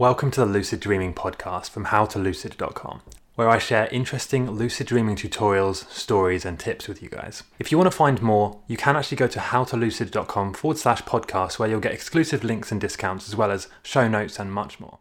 Welcome to the Lucid Dreaming podcast from howtolucid.com, where I share interesting lucid dreaming tutorials, stories, and tips with you guys. If you want to find more, you can actually go to howtolucid.com forward slash podcast, where you'll get exclusive links and discounts, as well as show notes and much more.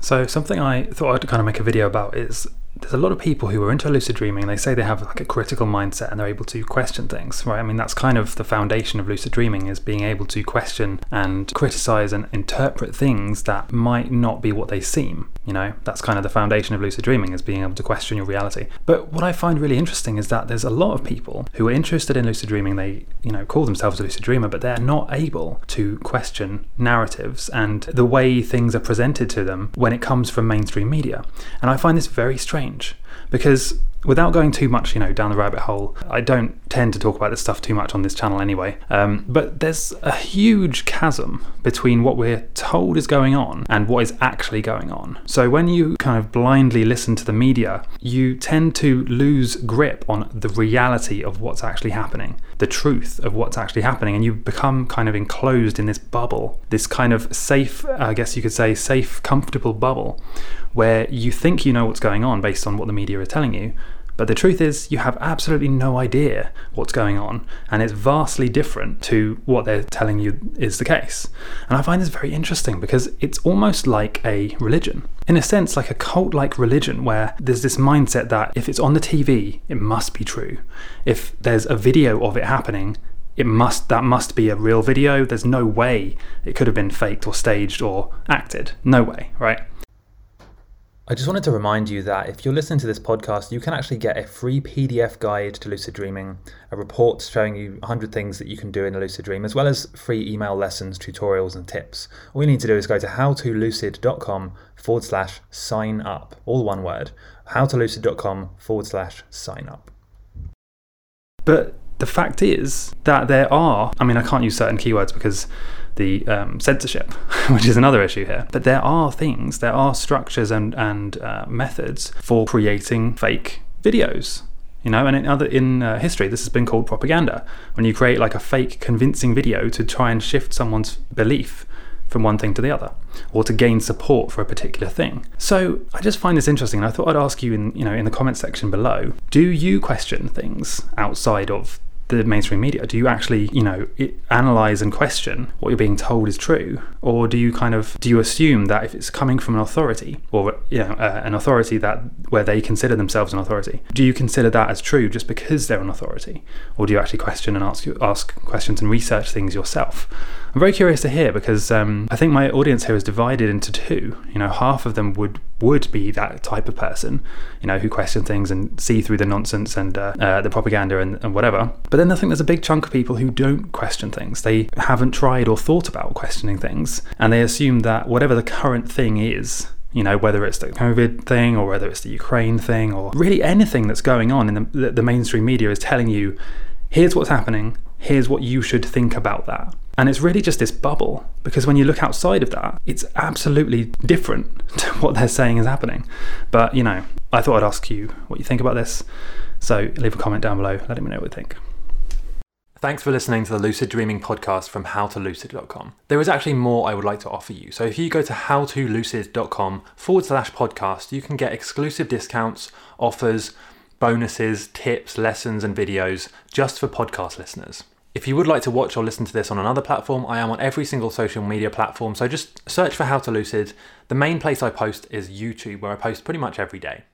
So, something I thought I'd kind of make a video about is there's a lot of people who are into lucid dreaming. They say they have like a critical mindset and they're able to question things, right? I mean, that's kind of the foundation of lucid dreaming is being able to question and criticize and interpret things that might not be what they seem. You know, that's kind of the foundation of lucid dreaming is being able to question your reality. But what I find really interesting is that there's a lot of people who are interested in lucid dreaming. They, you know, call themselves a lucid dreamer, but they're not able to question narratives and the way things are presented to them when it comes from mainstream media. And I find this very strange strange because without going too much, you know, down the rabbit hole, I don't tend to talk about this stuff too much on this channel anyway. Um, but there's a huge chasm between what we're told is going on and what is actually going on. So when you kind of blindly listen to the media, you tend to lose grip on the reality of what's actually happening, the truth of what's actually happening, and you become kind of enclosed in this bubble, this kind of safe, I guess you could say, safe, comfortable bubble where you think you know what's going on based on what the media are telling you, but the truth is, you have absolutely no idea what's going on, and it's vastly different to what they're telling you is the case. And I find this very interesting because it's almost like a religion. In a sense, like a cult like religion, where there's this mindset that if it's on the TV, it must be true. If there's a video of it happening, it must that must be a real video. There's no way it could have been faked or staged or acted. No way, right? I just wanted to remind you that if you're listening to this podcast, you can actually get a free PDF guide to lucid dreaming, a report showing you 100 things that you can do in a lucid dream, as well as free email lessons, tutorials, and tips. All you need to do is go to howtolucid.com forward slash sign up, all one word, howtolucid.com forward slash sign up. But the fact is that there are, I mean, I can't use certain keywords because the um, censorship, which is another issue here. But there are things, there are structures and and uh, methods for creating fake videos. You know, and in other in uh, history, this has been called propaganda. When you create like a fake, convincing video to try and shift someone's belief from one thing to the other, or to gain support for a particular thing. So I just find this interesting, and I thought I'd ask you in you know in the comment section below: Do you question things outside of the mainstream media? Do you actually, you know, analyze and question what you're being told is true, or do you kind of do you assume that if it's coming from an authority or you know uh, an authority that where they consider themselves an authority, do you consider that as true just because they're an authority, or do you actually question and ask ask questions and research things yourself? I'm very curious to hear because um, I think my audience here is divided into two. You know, half of them would would be that type of person, you know, who question things and see through the nonsense and uh, uh, the propaganda and, and whatever. But then I think there's a big chunk of people who don't question things. They haven't tried or thought about questioning things, and they assume that whatever the current thing is, you know, whether it's the COVID thing or whether it's the Ukraine thing or really anything that's going on in the, the mainstream media is telling you, here's what's happening, here's what you should think about that. And it's really just this bubble because when you look outside of that, it's absolutely different to what they're saying is happening. But, you know, I thought I'd ask you what you think about this. So leave a comment down below, letting me know what you think. Thanks for listening to the Lucid Dreaming podcast from howtolucid.com. There is actually more I would like to offer you. So if you go to howtolucid.com forward slash podcast, you can get exclusive discounts, offers, bonuses, tips, lessons, and videos just for podcast listeners. If you would like to watch or listen to this on another platform, I am on every single social media platform, so just search for How to Lucid. The main place I post is YouTube, where I post pretty much every day.